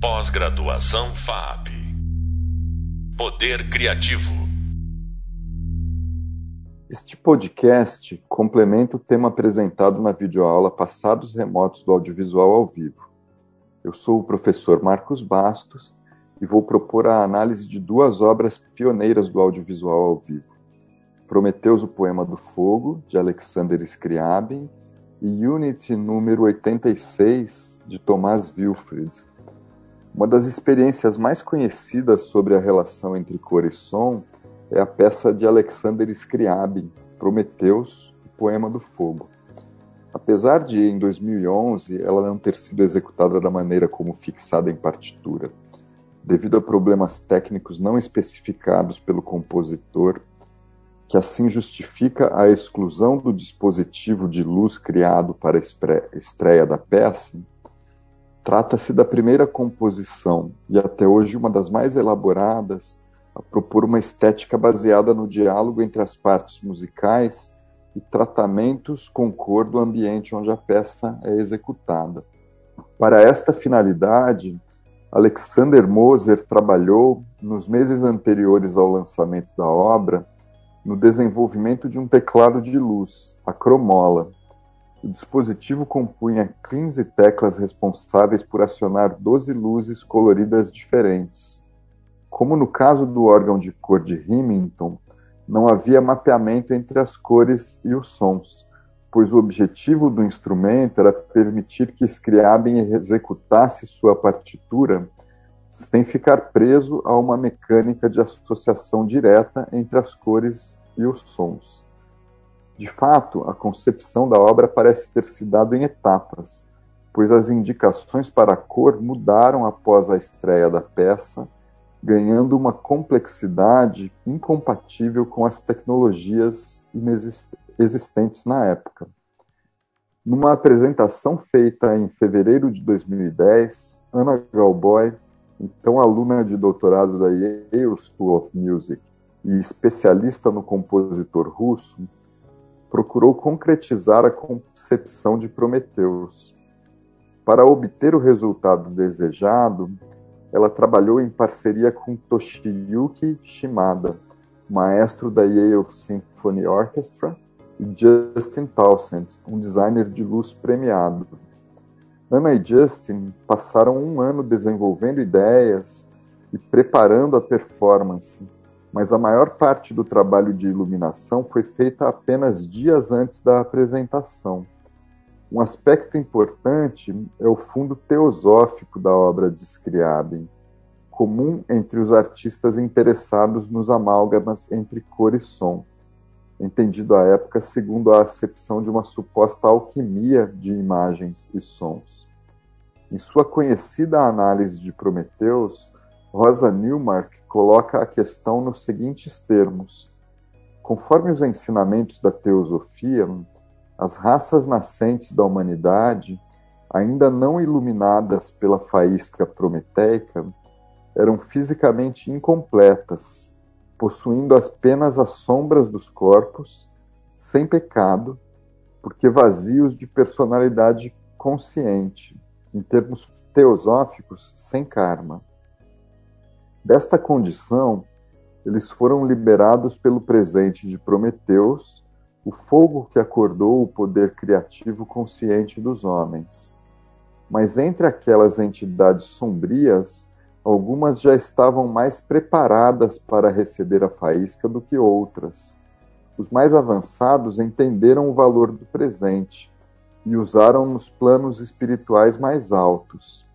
Pós-graduação FAP. Poder Criativo. Este podcast complementa o tema apresentado na videoaula Passados Remotos do Audiovisual ao Vivo. Eu sou o professor Marcos Bastos e vou propor a análise de duas obras pioneiras do audiovisual ao vivo. Prometeus, o Poema do Fogo, de Alexander Scriabin, e Unity número 86, de Tomás Wilfrid. Uma das experiências mais conhecidas sobre a relação entre cor e som é a peça de Alexander Scriabin, Prometeus, o Poema do Fogo. Apesar de, em 2011, ela não ter sido executada da maneira como fixada em partitura, devido a problemas técnicos não especificados pelo compositor, que assim justifica a exclusão do dispositivo de luz criado para a estreia da peça, trata-se da primeira composição e até hoje uma das mais elaboradas a propor uma estética baseada no diálogo entre as partes musicais e tratamentos com cor do ambiente onde a peça é executada. Para esta finalidade, Alexander Moser trabalhou, nos meses anteriores ao lançamento da obra, no desenvolvimento de um teclado de luz, a cromola. O dispositivo compunha 15 teclas responsáveis por acionar 12 luzes coloridas diferentes. Como no caso do órgão de cor de Remington, não havia mapeamento entre as cores e os sons, pois o objetivo do instrumento era permitir que Scriabin executasse sua partitura sem ficar preso a uma mecânica de associação direta entre as cores e os sons. De fato, a concepção da obra parece ter se dado em etapas, pois as indicações para a cor mudaram após a estreia da peça, ganhando uma complexidade incompatível com as tecnologias existentes na época. Numa apresentação feita em fevereiro de 2010, Ana Galboy, então aluna de doutorado da Yale School of Music e especialista no compositor russo, procurou concretizar a concepção de Prometeus. Para obter o resultado desejado, ela trabalhou em parceria com Toshiyuki Shimada, maestro da Yale Symphony Orchestra, e Justin Townsend, um designer de luz premiado. Anna e Justin passaram um ano desenvolvendo ideias e preparando a performance, mas a maior parte do trabalho de iluminação foi feita apenas dias antes da apresentação. Um aspecto importante é o fundo teosófico da obra de Scriabin, comum entre os artistas interessados nos amálgamas entre cor e som entendido à época segundo a acepção de uma suposta alquimia de imagens e sons. Em sua conhecida análise de Prometeus, Rosa Newmark coloca a questão nos seguintes termos: Conforme os ensinamentos da teosofia, as raças nascentes da humanidade, ainda não iluminadas pela faísca prometeica, eram fisicamente incompletas possuindo apenas as sombras dos corpos, sem pecado, porque vazios de personalidade consciente, em termos teosóficos, sem karma. Desta condição, eles foram liberados pelo presente de Prometeus, o fogo que acordou o poder criativo consciente dos homens. Mas entre aquelas entidades sombrias Algumas já estavam mais preparadas para receber a faísca do que outras. Os mais avançados entenderam o valor do presente e usaram nos planos espirituais mais altos.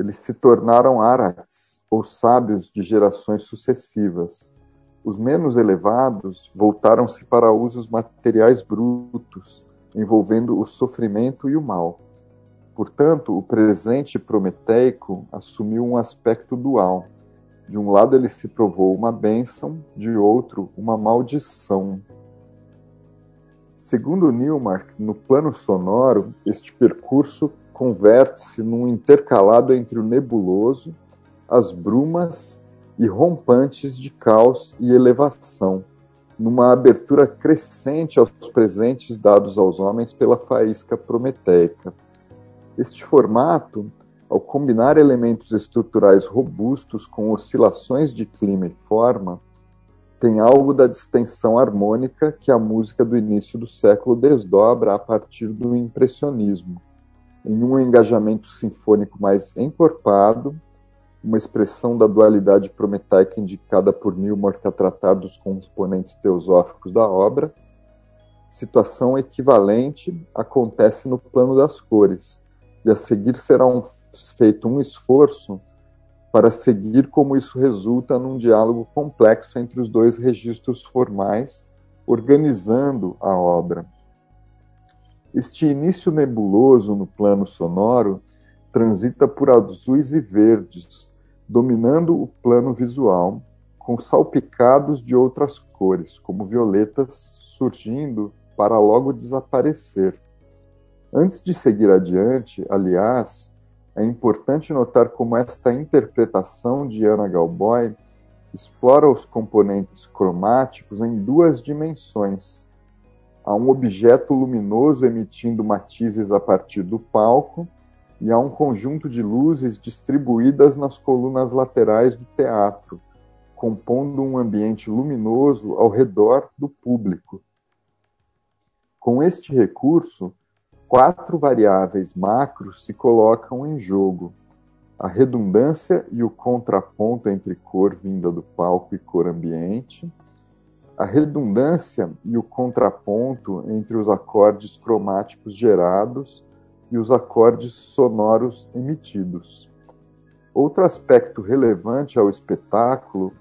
Eles se tornaram arats, ou sábios de gerações sucessivas. Os menos elevados voltaram-se para usos materiais brutos, envolvendo o sofrimento e o mal. Portanto, o presente prometeico assumiu um aspecto dual. De um lado, ele se provou uma bênção, de outro, uma maldição. Segundo Newmark, no plano sonoro, este percurso converte-se num intercalado entre o nebuloso, as brumas e rompantes de caos e elevação, numa abertura crescente aos presentes dados aos homens pela faísca prometeica. Este formato ao combinar elementos estruturais robustos com oscilações de clima e forma, tem algo da distensão harmônica que a música do início do século desdobra a partir do impressionismo, em um engajamento sinfônico mais encorpado, uma expressão da dualidade prometaica indicada por Newmore a tratar dos componentes teosóficos da obra, situação equivalente acontece no plano das cores, e a seguir será um, feito um esforço para seguir como isso resulta num diálogo complexo entre os dois registros formais, organizando a obra. Este início nebuloso no plano sonoro transita por azuis e verdes, dominando o plano visual, com salpicados de outras cores, como violetas surgindo para logo desaparecer. Antes de seguir adiante, aliás, é importante notar como esta interpretação de Anna Galboy explora os componentes cromáticos em duas dimensões, Há um objeto luminoso emitindo matizes a partir do palco e há um conjunto de luzes distribuídas nas colunas laterais do teatro, compondo um ambiente luminoso ao redor do público. Com este recurso, quatro variáveis macros se colocam em jogo: a redundância e o contraponto entre cor vinda do palco e cor ambiente, a redundância e o contraponto entre os acordes cromáticos gerados e os acordes sonoros emitidos. Outro aspecto relevante ao espetáculo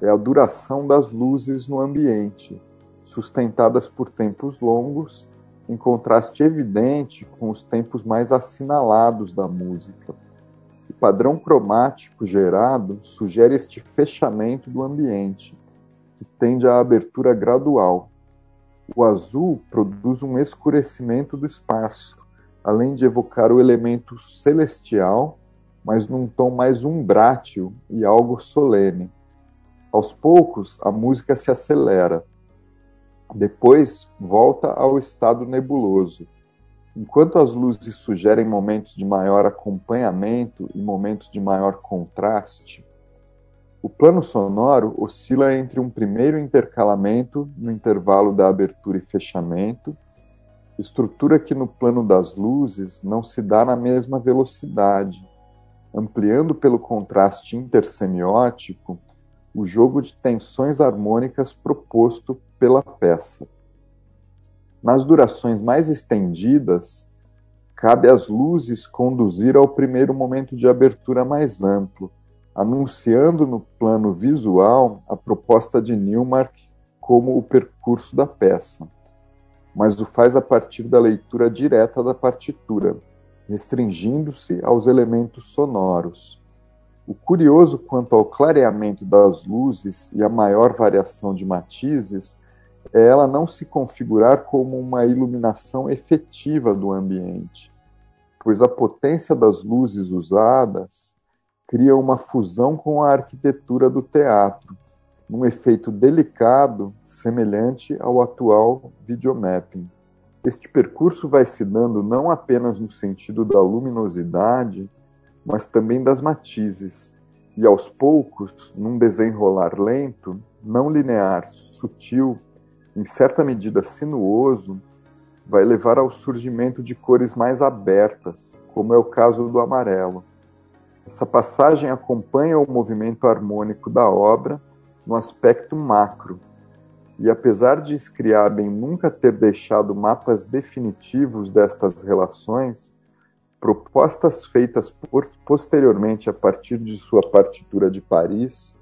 é a duração das luzes no ambiente, sustentadas por tempos longos, em contraste evidente com os tempos mais assinalados da música. O padrão cromático gerado sugere este fechamento do ambiente, que tende à abertura gradual. O azul produz um escurecimento do espaço, além de evocar o elemento celestial, mas num tom mais umbrátil e algo solene. Aos poucos, a música se acelera. Depois, volta ao estado nebuloso. Enquanto as luzes sugerem momentos de maior acompanhamento e momentos de maior contraste, o plano sonoro oscila entre um primeiro intercalamento no intervalo da abertura e fechamento, estrutura que no plano das luzes não se dá na mesma velocidade, ampliando pelo contraste intersemiótico o jogo de tensões harmônicas proposto pela peça. Nas durações mais estendidas, cabe às luzes conduzir ao primeiro momento de abertura mais amplo, anunciando no plano visual a proposta de Newmark como o percurso da peça, mas o faz a partir da leitura direta da partitura, restringindo-se aos elementos sonoros. O curioso quanto ao clareamento das luzes e a maior variação de matizes é ela não se configurar como uma iluminação efetiva do ambiente, pois a potência das luzes usadas cria uma fusão com a arquitetura do teatro, num efeito delicado semelhante ao atual videomapping. Este percurso vai se dando não apenas no sentido da luminosidade, mas também das matizes, e aos poucos, num desenrolar lento, não linear, sutil, em certa medida sinuoso, vai levar ao surgimento de cores mais abertas, como é o caso do amarelo. Essa passagem acompanha o movimento harmônico da obra no aspecto macro, e apesar de Scriabin nunca ter deixado mapas definitivos destas relações, propostas feitas posteriormente a partir de sua partitura de Paris,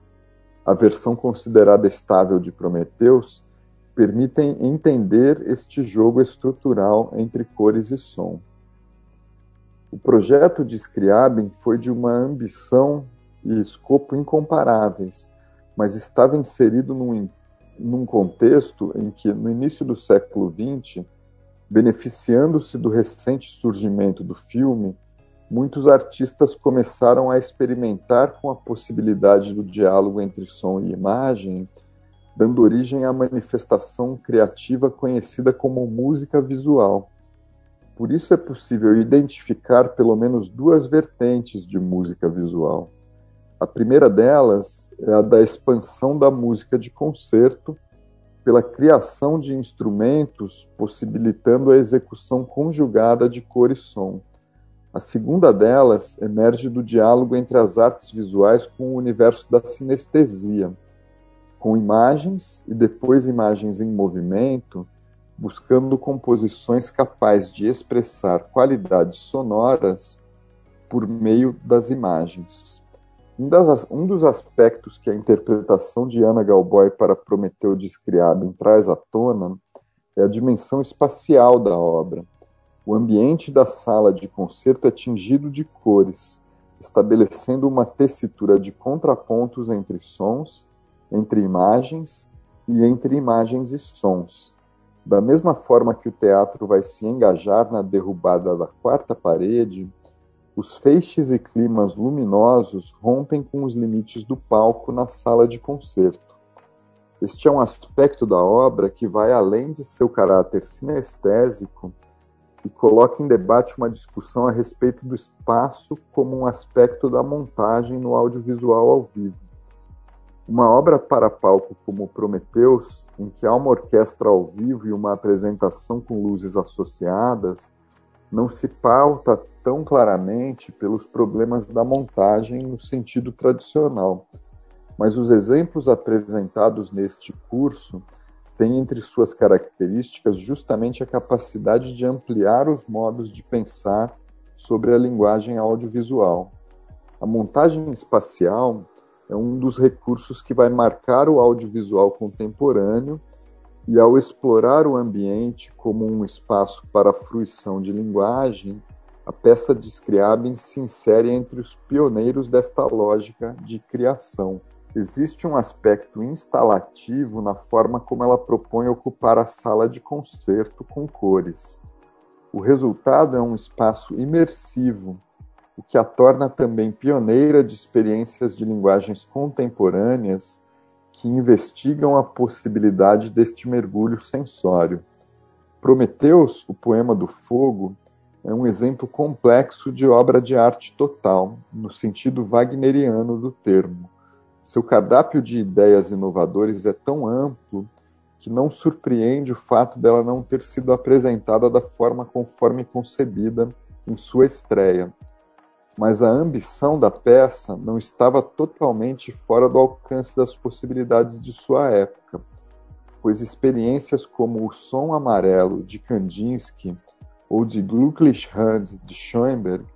a versão considerada estável de Prometheus, permitem entender este jogo estrutural entre cores e som. O projeto de Scriabin foi de uma ambição e escopo incomparáveis, mas estava inserido num, num contexto em que, no início do século XX, beneficiando-se do recente surgimento do filme, muitos artistas começaram a experimentar com a possibilidade do diálogo entre som e imagem, dando origem à manifestação criativa conhecida como música visual Por isso é possível identificar pelo menos duas vertentes de música visual. A primeira delas é a da expansão da música de concerto pela criação de instrumentos possibilitando a execução conjugada de cor e som. A segunda delas emerge do diálogo entre as artes visuais com o universo da sinestesia, com imagens e depois imagens em movimento, buscando composições capazes de expressar qualidades sonoras por meio das imagens. Um, das, um, dos aspectos que a interpretação de Ana Galboy para Prometeu de Scriabin traz à tona é a dimensão espacial da obra. O ambiente da sala de concerto é tingido de cores, estabelecendo uma tessitura de contrapontos entre sons, entre imagens e entre imagens e sons. Da mesma forma que o teatro vai se engajar na derrubada da quarta parede, os feixes e climas luminosos rompem com os limites do palco na sala de concerto. Este é um aspecto da obra que vai além de seu caráter sinestésico e coloca em debate uma discussão a respeito do espaço como um aspecto da montagem no audiovisual ao vivo. Uma obra para palco como Prometeus, em que há uma orquestra ao vivo e uma apresentação com luzes associadas, não se pauta tão claramente pelos problemas da montagem no sentido tradicional, mas os exemplos apresentados neste curso têm entre suas características justamente a capacidade de ampliar os modos de pensar sobre a linguagem audiovisual. A montagem espacial é um dos recursos que vai marcar o audiovisual contemporâneo e ao explorar o ambiente como um espaço para a fruição de linguagem, a peça de Scriabin se insere entre os pioneiros desta lógica de criação. Existe um aspecto instalativo na forma como ela propõe ocupar a sala de concerto com cores. O resultado é um espaço imersivo, o que a torna também pioneira de experiências de linguagens contemporâneas que investigam a possibilidade deste mergulho sensório. Prometeus, o poema do fogo, é um exemplo complexo de obra de arte total, no sentido wagneriano do termo. Seu cardápio de ideias inovadoras é tão amplo que não surpreende o fato dela não ter sido apresentada da forma conforme concebida em sua estreia. Mas a ambição da peça não estava totalmente fora do alcance das possibilidades de sua época, pois experiências como o Som Amarelo de Kandinsky ou de Glücklichhand de Schoenberg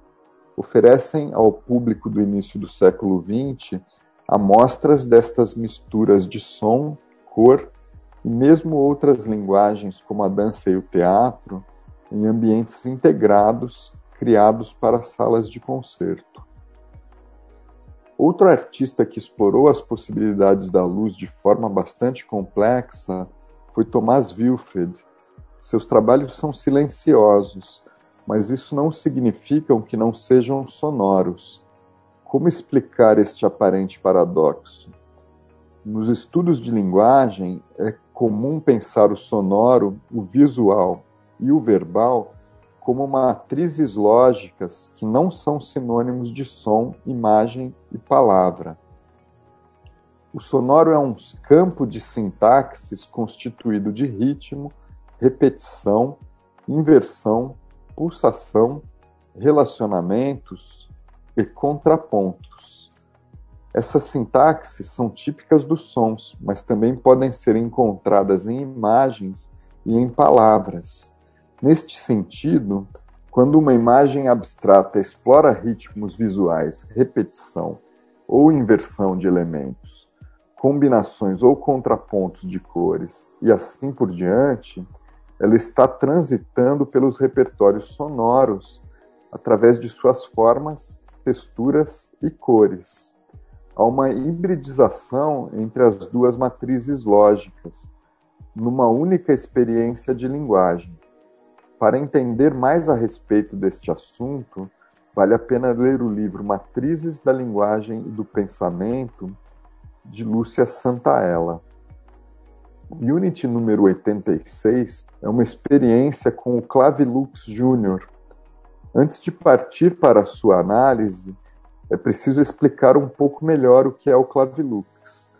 oferecem ao público do início do século XX amostras destas misturas de som, cor e mesmo outras linguagens como a dança e o teatro em ambientes integrados criados para salas de concerto. Outro artista que explorou as possibilidades da luz de forma bastante complexa foi Thomas Wilfred, seus trabalhos são silenciosos, mas isso não significa que não sejam sonoros. Como explicar este aparente paradoxo? Nos estudos de linguagem, é comum pensar o sonoro, o visual e o verbal como matrizes lógicas que não são sinônimos de som, imagem e palavra. O sonoro é um campo de sintaxes constituído de ritmo, repetição, inversão, pulsação, relacionamentos e contrapontos. Essas sintaxes são típicas dos sons, mas também podem ser encontradas em imagens e em palavras. Neste sentido, quando uma imagem abstrata explora ritmos visuais, repetição ou inversão de elementos, combinações ou contrapontos de cores e assim por diante, ela está transitando pelos repertórios sonoros através de suas formas, texturas e cores. Há uma hibridização entre as duas matrizes lógicas, numa única experiência de linguagem. Para entender mais a respeito deste assunto, vale a pena ler o livro Matrizes da Linguagem e do Pensamento, de Lúcia Santaella. Unity número 86 é uma experiência com o Clavilux Jr. Antes de partir para a sua análise, é preciso explicar um pouco melhor o que é o Clavilux.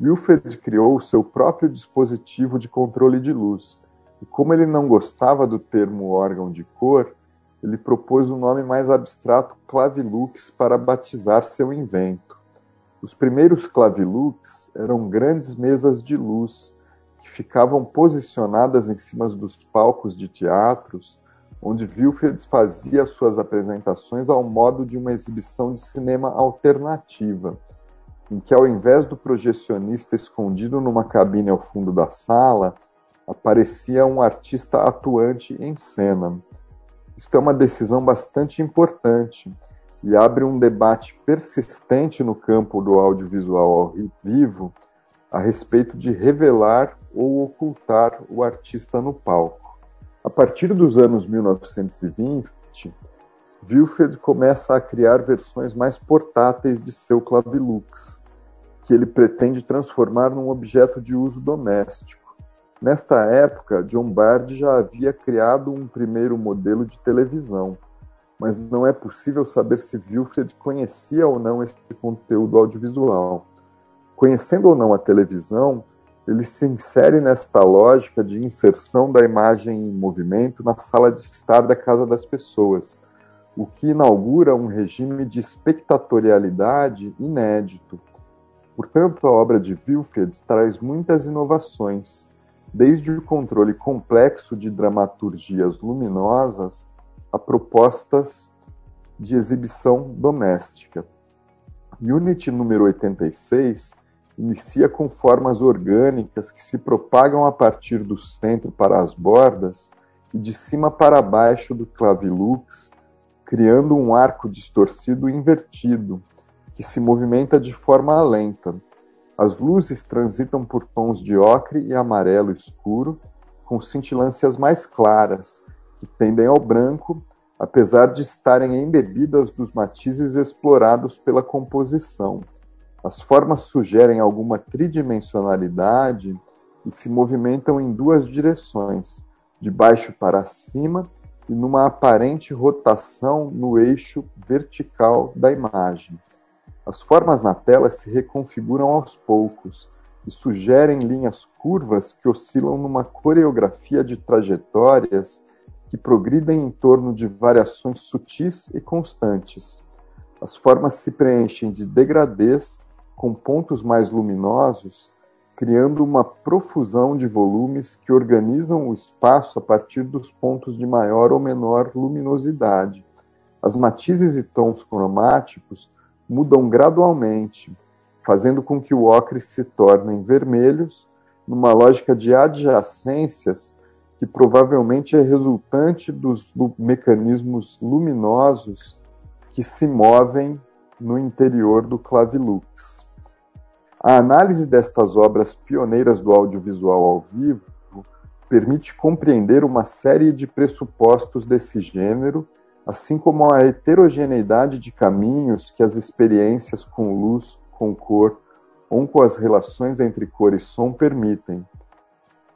Wilfred criou o seu próprio dispositivo de controle de luz, e como ele não gostava do termo órgão de cor, ele propôs o um nome mais abstrato Clavilux para batizar seu invento. Os primeiros Clavilux eram grandes mesas de luz que ficavam posicionadas em cima dos palcos de teatros, onde Wilfred fazia suas apresentações ao modo de uma exibição de cinema alternativa, em que, ao invés do projecionista escondido numa cabine ao fundo da sala, aparecia um artista atuante em cena. Isto é uma decisão bastante importante e abre um debate persistente no campo do audiovisual ao vivo a respeito de revelar ou ocultar o artista no palco. A partir dos anos 1920, Wilfred começa a criar versões mais portáteis de seu clavilux, que ele pretende transformar num objeto de uso doméstico. Nesta época, John Bard já havia criado um primeiro modelo de televisão, mas não é possível saber se Wilfred conhecia ou não esse conteúdo audiovisual. Conhecendo ou não a televisão, ele se insere nesta lógica de inserção da imagem em movimento na sala de estar da casa das pessoas, o que inaugura um regime de espectatorialidade inédito. Portanto, a obra de Wilfred traz muitas inovações, desde o controle complexo de dramaturgias luminosas a propostas de exibição doméstica. Unity número 86 inicia com formas orgânicas que se propagam a partir do centro para as bordas e de cima para baixo do clavilux, criando um arco distorcido invertido, que se movimenta de forma lenta. As luzes transitam por tons de ocre e amarelo escuro, com cintilâncias mais claras, que tendem ao branco, apesar de estarem embebidas dos matizes explorados pela composição. As formas sugerem alguma tridimensionalidade e se movimentam em duas direções, de baixo para cima e numa aparente rotação no eixo vertical da imagem. As formas na tela se reconfiguram aos poucos e sugerem linhas curvas que oscilam numa coreografia de trajetórias que progridem em torno de variações sutis e constantes. As formas se preenchem de degradês com pontos mais luminosos, criando uma profusão de volumes que organizam o espaço a partir dos pontos de maior ou menor luminosidade. As matizes e tons cromáticos mudam gradualmente, fazendo com que o ocre se tornem vermelhos, numa lógica de adjacências que provavelmente é resultante dos mecanismos luminosos que se movem no interior do clavilux. A análise destas obras pioneiras do audiovisual ao vivo permite compreender uma série de pressupostos desse gênero, assim como a heterogeneidade de caminhos que as experiências com luz, com cor ou com as relações entre cor e som permitem.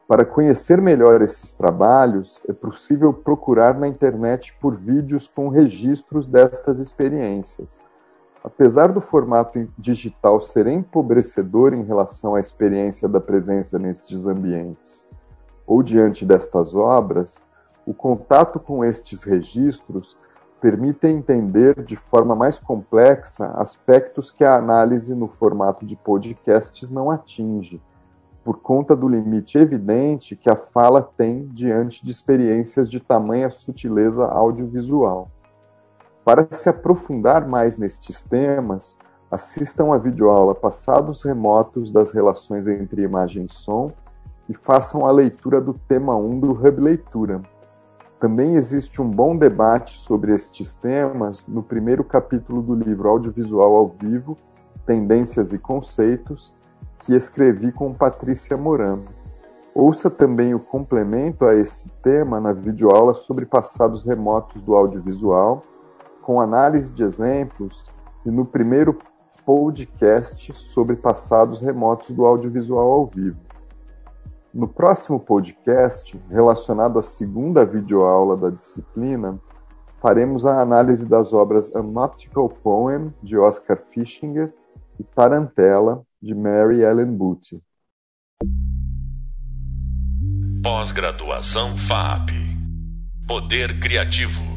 Para conhecer melhor esses trabalhos, é possível procurar na internet por vídeos com registros destas experiências. Apesar do formato digital ser empobrecedor em relação à experiência da presença nestes ambientes, ou diante destas obras, o contato com estes registros permite entender de forma mais complexa aspectos que a análise no formato de podcasts não atinge por conta do limite evidente que a fala tem diante de experiências de tamanha sutileza audiovisual. Para se aprofundar mais nestes temas, assistam a videoaula Passados Remotos das Relações entre Imagem e Som e façam a leitura do tema 1 do Hub Leitura. Também existe um bom debate sobre estes temas no primeiro capítulo do livro Audiovisual ao Vivo, Tendências e Conceitos, que escrevi com Patrícia Morano. Ouça também o complemento a esse tema na videoaula sobre passados remotos do audiovisual, com análise de exemplos, e no primeiro podcast sobre passados remotos do audiovisual ao vivo. No próximo podcast, relacionado à segunda videoaula da disciplina, faremos a análise das obras An Optical Poem, de Oscar Fischinger, e Tarantella, de Mary Ellen Booty. Pós-graduação FAP Poder Criativo